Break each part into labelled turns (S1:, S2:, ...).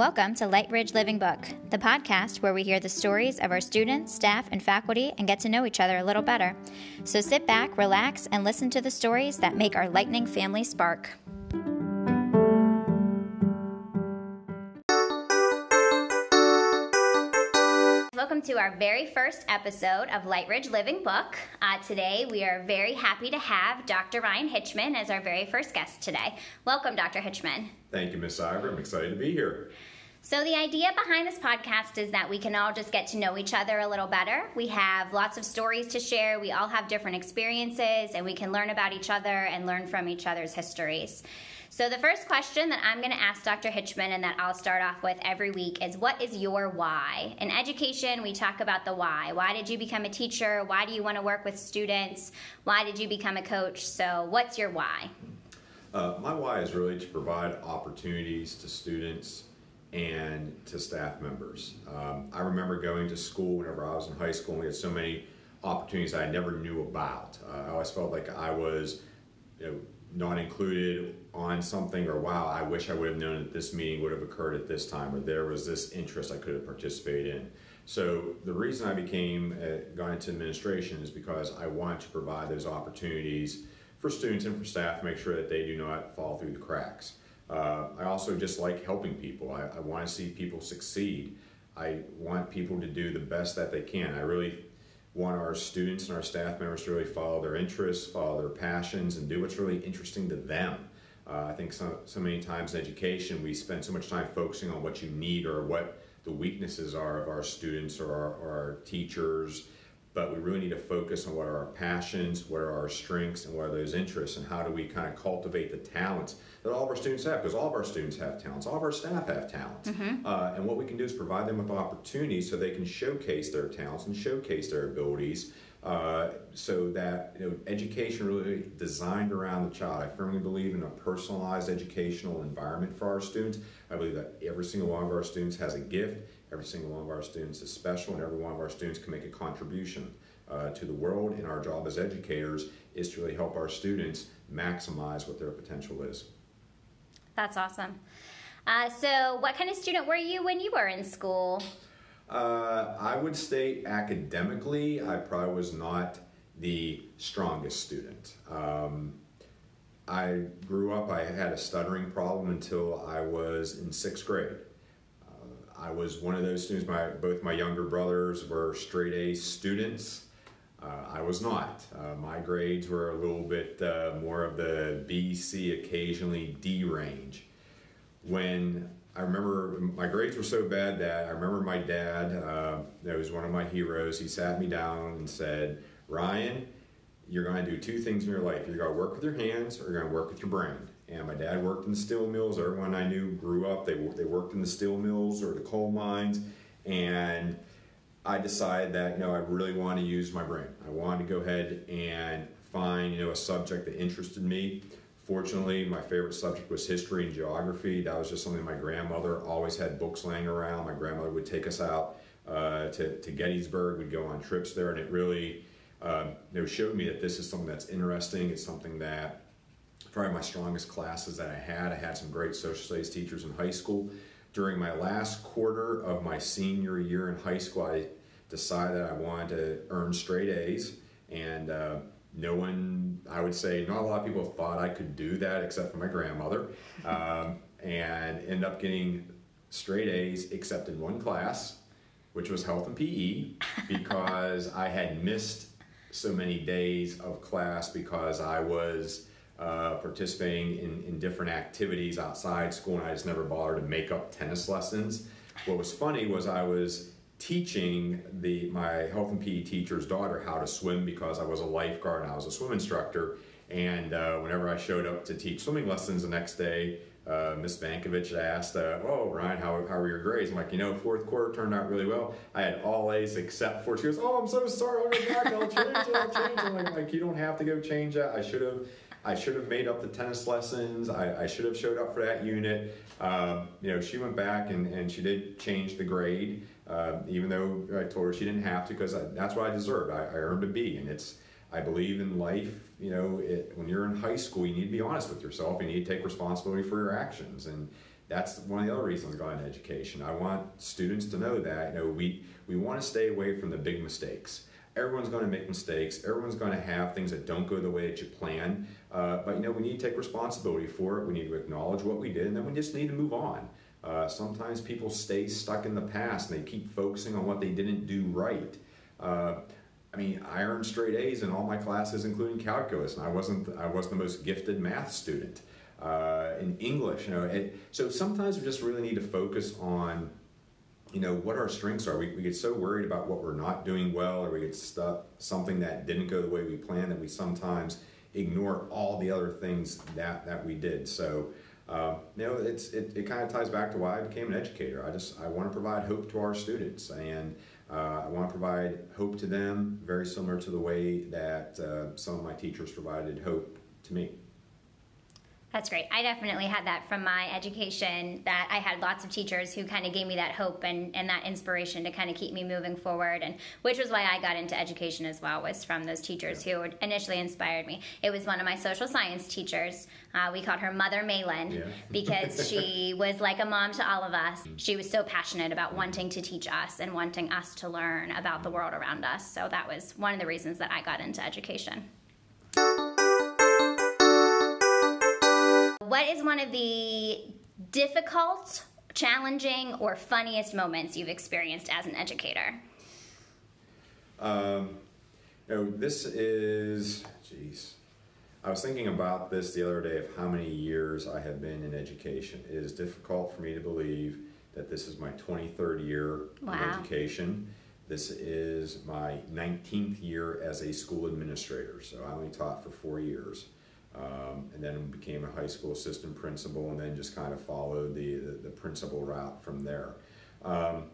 S1: Welcome to Lightridge Living Book, the podcast where we hear the stories of our students, staff, and faculty and get to know each other a little better. So sit back, relax, and listen to the stories that make our lightning family spark. Welcome to our very first episode of Lightridge Living Book. Uh, today, we are very happy to have Dr. Ryan Hitchman as our very first guest today. Welcome, Dr. Hitchman.
S2: Thank you, Miss Ivory. I'm excited to be here.
S1: So, the idea behind this podcast is that we can all just get to know each other a little better. We have lots of stories to share, we all have different experiences, and we can learn about each other and learn from each other's histories. So, the first question that I'm going to ask Dr. Hitchman and that I'll start off with every week is What is your why? In education, we talk about the why. Why did you become a teacher? Why do you want to work with students? Why did you become a coach? So, what's your why?
S2: Uh, my why is really to provide opportunities to students and to staff members. Um, I remember going to school whenever I was in high school, and we had so many opportunities I never knew about. Uh, I always felt like I was, you know, not included on something, or wow, I wish I would have known that this meeting would have occurred at this time, or there was this interest I could have participated in. So the reason I became uh, got into administration is because I want to provide those opportunities for students and for staff to make sure that they do not fall through the cracks. Uh, I also just like helping people. I, I want to see people succeed. I want people to do the best that they can. I really want our students and our staff members to really follow their interests, follow their passions, and do what's really interesting to them. Uh, I think so, so many times in education we spend so much time focusing on what you need or what the weaknesses are of our students or our, or our teachers but we really need to focus on what are our passions, what are our strengths, and what are those interests, and how do we kind of cultivate the talents that all of our students have, because all of our students have talents, all of our staff have talents. Mm-hmm. Uh, and what we can do is provide them with opportunities so they can showcase their talents and showcase their abilities. Uh, so that you know, education really designed around the child. I firmly believe in a personalized educational environment for our students. I believe that every single one of our students has a gift Every single one of our students is special, and every one of our students can make a contribution uh, to the world. And our job as educators is to really help our students maximize what their potential is.
S1: That's awesome. Uh, so, what kind of student were you when you were in school?
S2: Uh, I would say academically, I probably was not the strongest student. Um, I grew up, I had a stuttering problem until I was in sixth grade. I was one of those students. My both my younger brothers were straight A students. Uh, I was not. Uh, my grades were a little bit uh, more of the B, C, occasionally D range. When I remember my grades were so bad that I remember my dad, uh, that was one of my heroes, he sat me down and said, Ryan, you're going to do two things in your life. You're going to work with your hands or you're going to work with your brain. And my dad worked in the steel mills. Everyone I knew grew up, they, they worked in the steel mills or the coal mines. And I decided that, you know, I really want to use my brain. I wanted to go ahead and find, you know, a subject that interested me. Fortunately, my favorite subject was history and geography. That was just something my grandmother always had books laying around. My grandmother would take us out uh, to, to Gettysburg. We'd go on trips there, and it really um, it showed me that this is something that's interesting. It's something that probably my strongest classes that I had. I had some great social studies teachers in high school. During my last quarter of my senior year in high school, I decided I wanted to earn straight A's, and uh, no one, I would say, not a lot of people thought I could do that except for my grandmother, um, and end up getting straight A's except in one class, which was health and PE, because I had missed so many days of class because I was uh, participating in, in different activities outside school, and I just never bothered to make up tennis lessons. What was funny was I was teaching the my health and PE teacher's daughter how to swim because I was a lifeguard and I was a swim instructor. And uh, whenever I showed up to teach swimming lessons the next day, uh, Miss Vankovich asked, uh, "Oh, Ryan, how, how were your grades?" I'm like, "You know, fourth quarter turned out really well. I had all A's except for." She goes, "Oh, I'm so sorry. I'll go back. I'll change it. I'll change it." I'm like, "You don't have to go change that. I should have." I should have made up the tennis lessons. I, I should have showed up for that unit. Um, you know, she went back and, and she did change the grade, uh, even though I told her she didn't have to because that's what I deserved. I, I, earned a B, and it's. I believe in life. You know, it, when you're in high school, you need to be honest with yourself. You need to take responsibility for your actions, and that's one of the other reasons I got into education. I want students to know that you know we we want to stay away from the big mistakes. Everyone's going to make mistakes. Everyone's going to have things that don't go the way that you plan. Uh, but you know we need to take responsibility for it. We need to acknowledge what we did, and then we just need to move on. Uh, sometimes people stay stuck in the past and they keep focusing on what they didn't do right. Uh, I mean, I earned straight A's in all my classes, including calculus, and I wasn't I wasn't the most gifted math student. Uh, in English, you know, it, so sometimes we just really need to focus on, you know, what our strengths are. We, we get so worried about what we're not doing well, or we get stuck something that didn't go the way we planned, that we sometimes ignore all the other things that that we did. So. Uh, you know, it's it, it kind of ties back to why I became an educator. I just I want to provide hope to our students, and uh, I want to provide hope to them, very similar to the way that uh, some of my teachers provided hope to me.
S1: That's great. I definitely had that from my education that I had lots of teachers who kind of gave me that hope and, and that inspiration to kind of keep me moving forward and which was why I got into education as well was from those teachers who initially inspired me. It was one of my social science teachers. Uh, we called her Mother Malin yeah. because she was like a mom to all of us. She was so passionate about wanting to teach us and wanting us to learn about the world around us. So that was one of the reasons that I got into education. What is one of the difficult, challenging, or funniest moments you've experienced as an educator?
S2: Um, you know, this is, jeez. I was thinking about this the other day of how many years I have been in education. It is difficult for me to believe that this is my 23rd year wow. in education. This is my 19th year as a school administrator, so I only taught for four years. Um, and then became a high school assistant principal, and then just kind of followed the, the, the principal route from there. Um,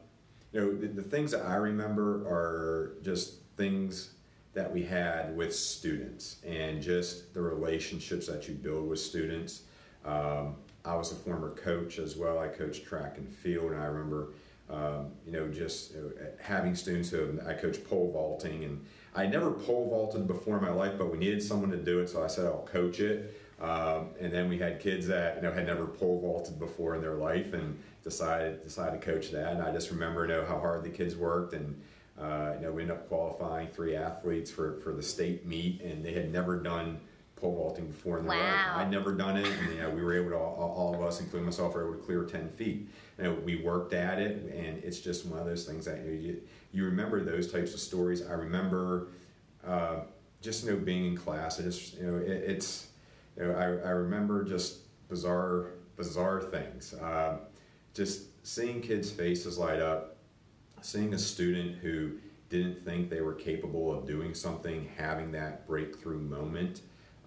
S2: you know, the, the, things that I remember are just things that we had with students and just the relationships that you build with students. Um, I was a former coach as well. I coached track and field, and I remember, um, you know, just you know, having students who I coached pole vaulting and I never pole vaulted before in my life, but we needed someone to do it, so I said I'll coach it. Um, and then we had kids that you know had never pole vaulted before in their life, and decided decided to coach that. And I just remember you know how hard the kids worked, and uh, you know we ended up qualifying three athletes for for the state meet, and they had never done pole vaulting before in their wow. life. I'd never done it, and you know, we were able to all, all, of us, including myself, were able to clear ten feet. You know, we worked at it, and it's just one of those things that you, know, you you remember those types of stories. I remember uh, just you know being in class. I just you know it, it's you know I, I remember just bizarre bizarre things. Uh, just seeing kids' faces light up, seeing a student who didn't think they were capable of doing something, having that breakthrough moment,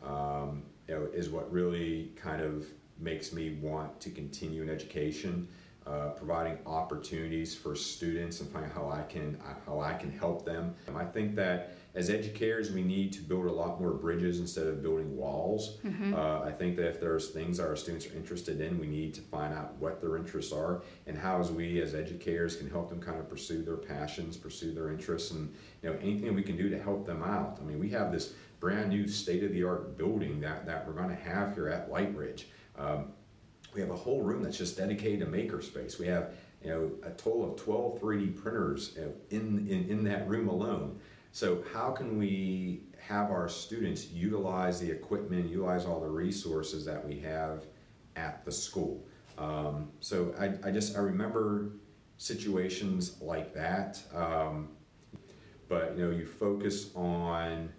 S2: um, you know, is what really kind of makes me want to continue in education uh, providing opportunities for students and finding how I can how I can help them. I think that as educators, we need to build a lot more bridges instead of building walls. Mm-hmm. Uh, I think that if there's things that our students are interested in, we need to find out what their interests are and how, as we as educators, can help them kind of pursue their passions, pursue their interests, and you know anything we can do to help them out. I mean, we have this brand new state of the art building that that we're going to have here at Lightridge. Um, we have a whole room that's just dedicated to makerspace. We have you know a total of 12 3D printers in, in, in that room alone. So how can we have our students utilize the equipment, utilize all the resources that we have at the school? Um, so I, I, just I remember situations like that. Um, but you know, you focus on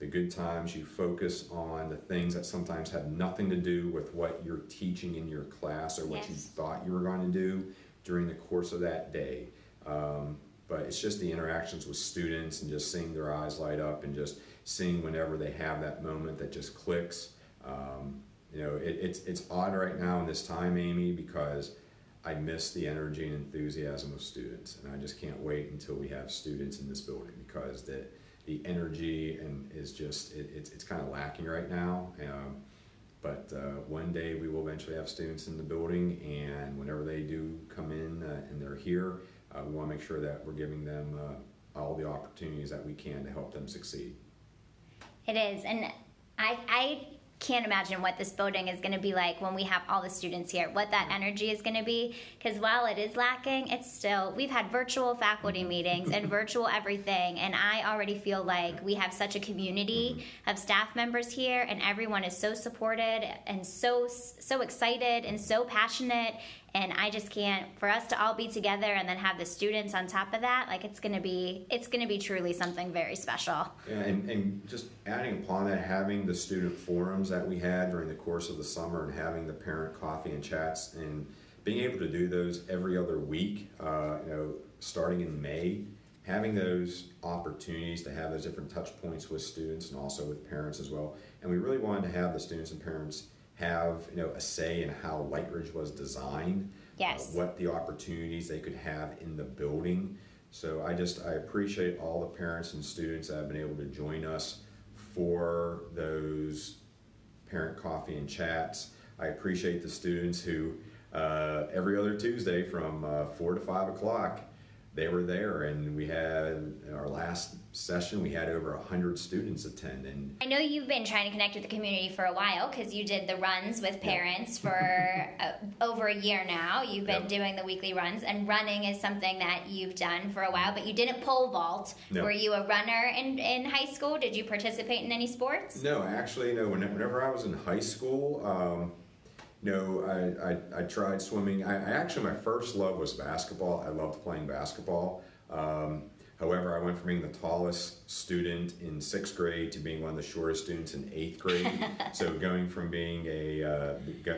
S2: the good times, you focus on the things that sometimes have nothing to do with what you're teaching in your class or what yes. you thought you were going to do during the course of that day. Um, but it's just the interactions with students and just seeing their eyes light up and just seeing whenever they have that moment that just clicks. Um, you know, it, it's, it's odd right now in this time, Amy, because I miss the energy and enthusiasm of students. And I just can't wait until we have students in this building because that the energy and is just it, it's, it's kind of lacking right now. Um, but uh, one day we will eventually have students in the building, and whenever they do come in uh, and they're here, uh, we want to make sure that we're giving them uh, all the opportunities that we can to help them succeed.
S1: It is, and I, I can't imagine what this building is going to be like when we have all the students here, what that energy is going to be. Because while it is lacking, it's still, we've had virtual faculty meetings and virtual everything. And I already feel like we have such a community of staff members here, and everyone is so supported and so, so excited and so passionate and i just can't for us to all be together and then have the students on top of that like it's going to be it's going to be truly something very special.
S2: Yeah, and, and just adding upon that having the student forums that we had during the course of the summer and having the parent coffee and chats and being able to do those every other week uh, you know starting in may having those opportunities to have those different touch points with students and also with parents as well. And we really wanted to have the students and parents have you know a say in how Lightridge was designed,
S1: uh, yes.
S2: uh, what the opportunities they could have in the building. So I just I appreciate all the parents and students that have been able to join us for those parent coffee and chats. I appreciate the students who uh, every other Tuesday from uh, four to five o'clock they were there and we had our last session we had over 100 students attend and
S1: i know you've been trying to connect with the community for a while because you did the runs with parents for uh, over a year now. You've been yep. doing the weekly runs and running is something that you've done for a while but you didn't pole vault. No. were you a runner in, in high school? Did you participate in any sports?
S2: No actually no. Whenever i was in high school um, no, I, I, I tried swimming. I, I, actually, my first love was basketball. I loved playing basketball. Um, however, I went from being the tallest student in sixth grade to being one of the shortest students in eighth grade. so going from being a uh,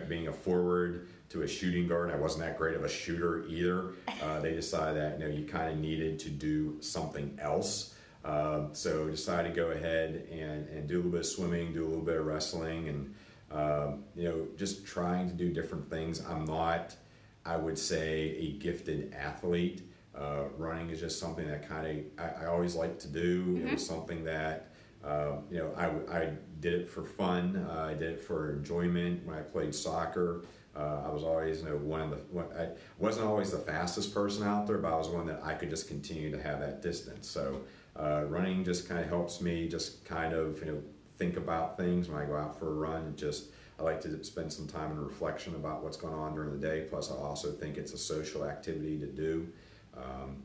S2: being a forward to a shooting guard, I wasn't that great of a shooter either. Uh, they decided that you know you kind of needed to do something else. Uh, so decided to go ahead and, and do a little bit of swimming, do a little bit of wrestling, and um, you know, just trying to do different things. I'm not, I would say, a gifted athlete. Uh, running is just something that kind of I, I, always like to do. Mm-hmm. It was something that uh, you know I, I did it for fun. Uh, I did it for enjoyment. When I played soccer, uh, I was always you know one of the one, I wasn't always the fastest person out there, but I was one that I could just continue to have that distance. So uh, running just kind of helps me just kind of you know think about things when I go out for a run. Just I like to spend some time in reflection about what's going on during the day. Plus, I also think it's a social activity to do. Um,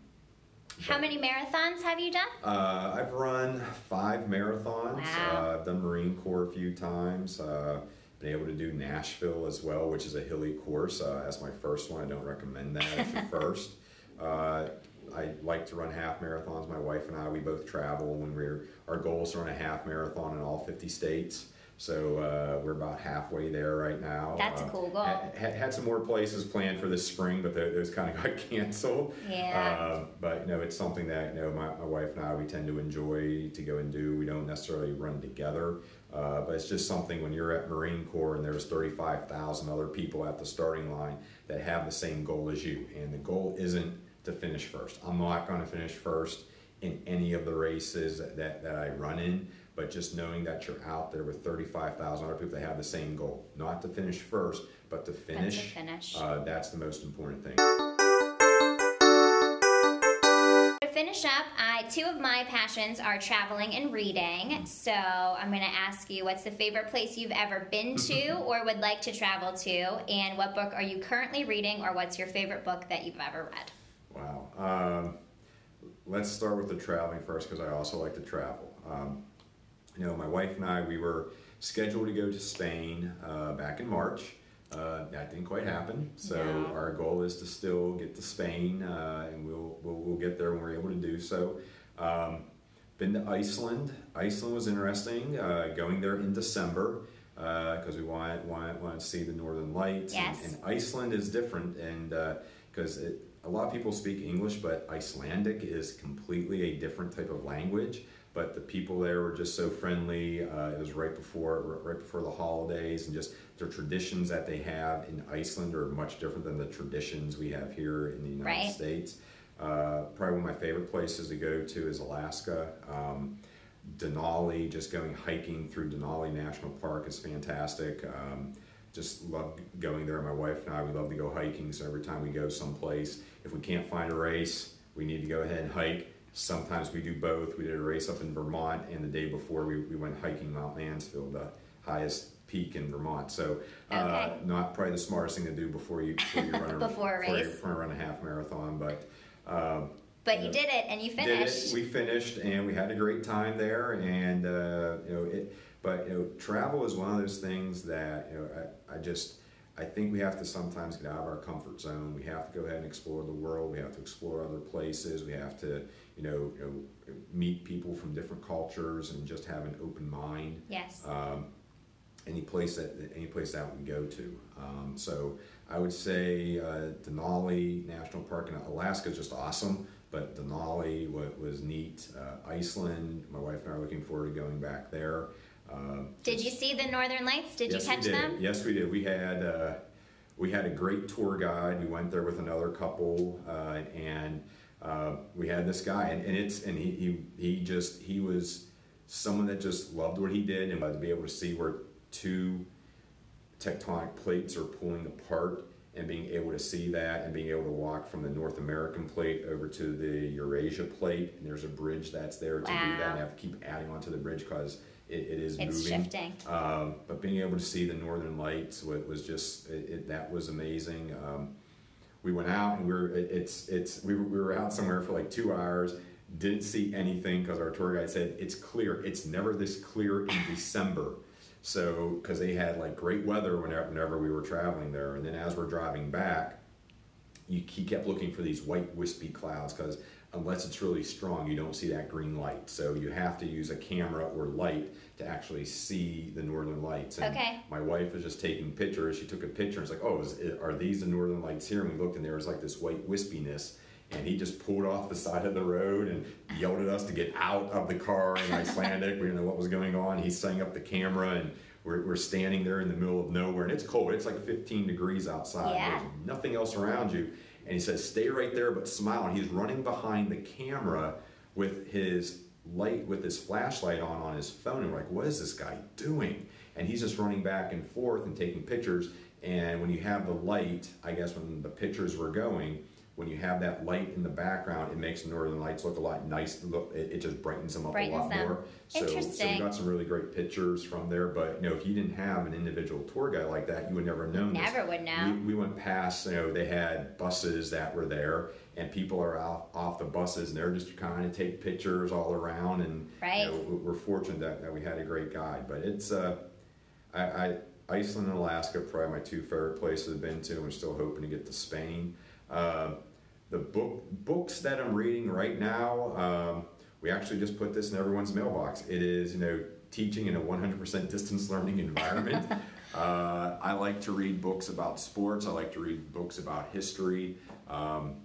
S1: How many marathons have you done?
S2: Uh, I've run five marathons. Wow. Uh, I've done Marine Corps a few times. Uh, been able to do Nashville as well, which is a hilly course. Uh, that's my first one. I don't recommend that as your first. Uh, I like to run half marathons. My wife and I, we both travel when we're, our goal is to run a half marathon in all 50 states. So uh, we're about halfway there right now.
S1: That's uh, a cool goal.
S2: Had, had, some more places planned for this spring, but those kind of got canceled.
S1: Yeah.
S2: Uh, but you know, it's something that you know my, my wife and I we tend to enjoy to go and do. We don't necessarily run together, uh, but it's just something when you're at Marine Corps and there's 35,000 other people at the starting line that have the same goal as you, and the goal isn't to finish first. I'm not going to finish first in any of the races that, that, that I run in, but just knowing that you're out there with 35,000 other people that have the same goal, not to finish first, but to finish.
S1: To finish.
S2: Uh, that's the most important thing.
S1: To finish up, I, two of my passions are traveling and reading. So I'm going to ask you what's the favorite place you've ever been to or would like to travel to, and what book are you currently reading, or what's your favorite book that you've ever read?
S2: Wow. Um, let's start with the traveling first because I also like to travel. Um, you know, my wife and I, we were scheduled to go to Spain uh, back in March. Uh, that didn't quite happen. So yeah. our goal is to still get to Spain, uh, and we'll, we'll, we'll get there when we're able to do so. Um, been to Iceland. Iceland was interesting. Uh, going there in December because uh, we want, wanted wanted to see the Northern Lights.
S1: Yes.
S2: And, and Iceland is different, and because uh, it a lot of people speak English, but Icelandic is completely a different type of language. But the people there were just so friendly. Uh, it was right before right before the holidays, and just the traditions that they have in Iceland are much different than the traditions we have here in the United
S1: right.
S2: States. Uh, probably one of my favorite places to go to is Alaska. Um, Denali, just going hiking through Denali National Park is fantastic. Um, just love going there. My wife and I, we love to go hiking. So every time we go someplace, if we can't find a race, we need to go ahead and hike. Sometimes we do both. We did a race up in Vermont, and the day before we, we went hiking Mount Mansfield, the highest Peak in Vermont. So, uh,
S1: Okay.
S2: not probably the smartest thing to do before you before you run a,
S1: Before a
S2: before
S1: race.
S2: before you run a half marathon. But um,
S1: But you did it and you
S2: did
S1: finished.
S2: it. We finished, and we had a great time there. And uh, you know, it. But you know, travel is one of those things that you know, I, I just. I think we have to sometimes get out of our comfort zone. We have to go ahead and explore the world. We have to explore other places. We have to, you know, you know meet people from different cultures and just have an open mind
S1: yes.
S2: um, any place that any place that we go to. Um, so I would say uh, Denali National Park in Alaska is just awesome, but Denali what was neat. Uh, Iceland, my wife and I are looking forward to going back there. Um,
S1: did you see the Northern Lights? Did
S2: yes,
S1: you catch them?
S2: Yes, we did. We had uh, we had a great tour guide. We went there with another couple, uh, and uh, we had this guy, and, and it's and he, he he just he was someone that just loved what he did, and uh, to be able to see where two tectonic plates are pulling apart. And being able to see that, and being able to walk from the North American plate over to the Eurasia plate, and there's a bridge that's there to do that.
S1: Wow.
S2: And I have to keep adding onto the bridge because it, it is
S1: It's
S2: moving.
S1: shifting.
S2: Um, but being able to see the northern lights wa- was just it, it, that was amazing. Um, we went out and we were it, it's it's we were, we were out somewhere for like two hours. Didn't see anything because our tour guide said it's clear. It's never this clear in December. So because they had like great weather whenever, whenever we were traveling there, and then as we're driving back, you, he kept looking for these white wispy clouds because unless it's really strong, you don't see that green light. So you have to use a camera or light to actually see the northern lights. And
S1: Okay.
S2: My wife was just taking pictures. She took a picture. and It's like, oh, is, are these the northern lights here? And we looked, and there was like this white wispiness. And he just pulled off the side of the road and yelled at us to get out of the car in Icelandic. we didn't know what was going on. He's setting up the camera, and we're, we're standing there in the middle of nowhere, and it's cold. It's like 15 degrees outside.
S1: Yeah.
S2: There's nothing else around you. And he says, stay right there, but smile. And he's running behind the camera with his light, with his flashlight on on his phone. And we're like, what is this guy doing? And he's just running back and forth and taking pictures. And when you have the light, I guess when the pictures were going, when you have that light in the background, it makes the northern lights look a lot nice. Look, it, it just brightens them up
S1: Brightens
S2: a lot
S1: them.
S2: more. So, so we got some really great pictures from there. But you know, if you didn't have an individual tour guide like that, you would never have known. this.
S1: Never would know.
S2: We, we went past, you know, they had buses that were there, and people are out off the buses, and they're just kind of take pictures all around. And
S1: Right.
S2: you know, we- we're fortunate that, that we had a great guide. But it's, uh, I, I Iceland and Alaska, are probably my two favorite places I've been to. I'm still hoping to get to Spain. Uh, the book books that I'm reading right now, um, we actually just put this in everyone's mailbox. It is, you know, teaching in a 100% distance learning environment. uh, I like to read books about sports. I like to read books about history. Um,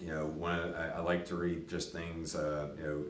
S2: you know, one I, I like to read just things. Uh, you know,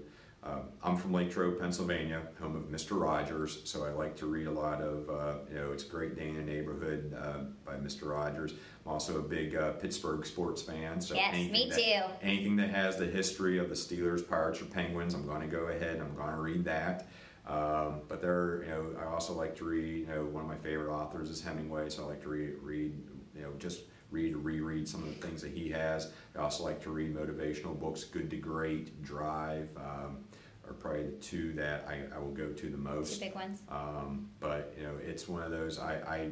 S2: um, I'm from Latrobe, Pennsylvania, home of Mr. Rogers, so I like to read a lot of. Uh, you know, it's a great day in a neighborhood uh, by Mr. Rogers. I'm also a big uh, Pittsburgh sports fan. So
S1: Yes,
S2: anything
S1: me
S2: that-
S1: too.
S2: Anything that has the history of the Steelers, Pirates, or Penguins, I'm going to go ahead. and I'm going to read that. Um, but there, you know, I also like to read. You know, one of my favorite authors is Hemingway, so I like to read, read, you know, just read or reread some of the things that he has. I also like to read motivational books, Good to Great, Drive, um, are probably the two that I, I will go to the
S1: Two
S2: most.
S1: big ones.
S2: Um, but you know, it's one of those. I, I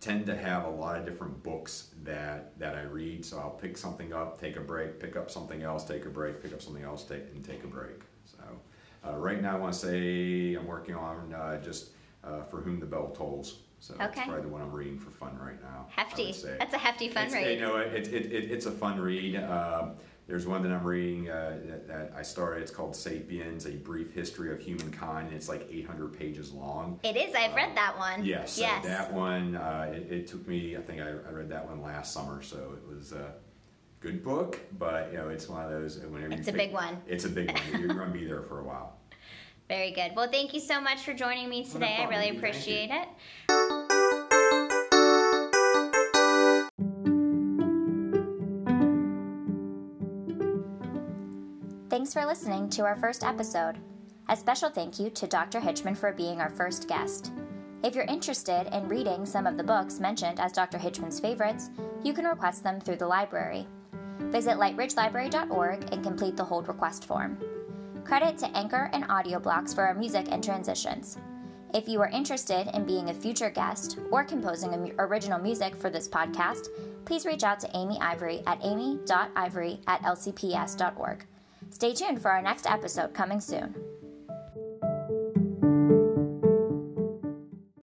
S2: tend to have a lot of different books that that I read. So I'll pick something up, take a break, pick up something else, take a break, pick up something else, take and take a break. So uh, right now, I want to say I'm working on uh, just uh, for whom the bell tolls. So that's probably the one I'm reading for fun right now.
S1: Hefty. That's a hefty fun
S2: It's-
S1: read.
S2: You know, it, it, it, it's a fun read. Um, there's one that I'm reading uh, that, that I started. It's called *Sapiens: A Brief History of Humankind*, and it's like 800 pages long.
S1: It is. I've read that one.
S2: Yes, so
S1: Yes.
S2: that one. Uh, it, it took me. I think I, I read that one last summer, so it was a good book. But you know, it's one of those. Whenever
S1: It's a
S2: pick-
S1: big one.
S2: It's a big one. You're going to be there for a while.
S1: Very good. Well, thank you so much for joining me
S2: no
S1: today. I really
S2: Nikki. Thank you.
S1: appreciate it. Thanks for listening to our first episode. A special thank you to Dr. Hitchman for being our first guest. If you're interested in reading some of the books mentioned as Dr. Hitchman's favorites, you can request them through the library. Visit lightridgelibrary.org and complete the hold request form. Credit to Anchor and Audio Blocks for our music and transitions. If you are interested in being a future guest or composing original music for this podcast, please reach out to Amy Ivory at amy.ivory at lcps.org. Stay tuned for our next episode coming soon.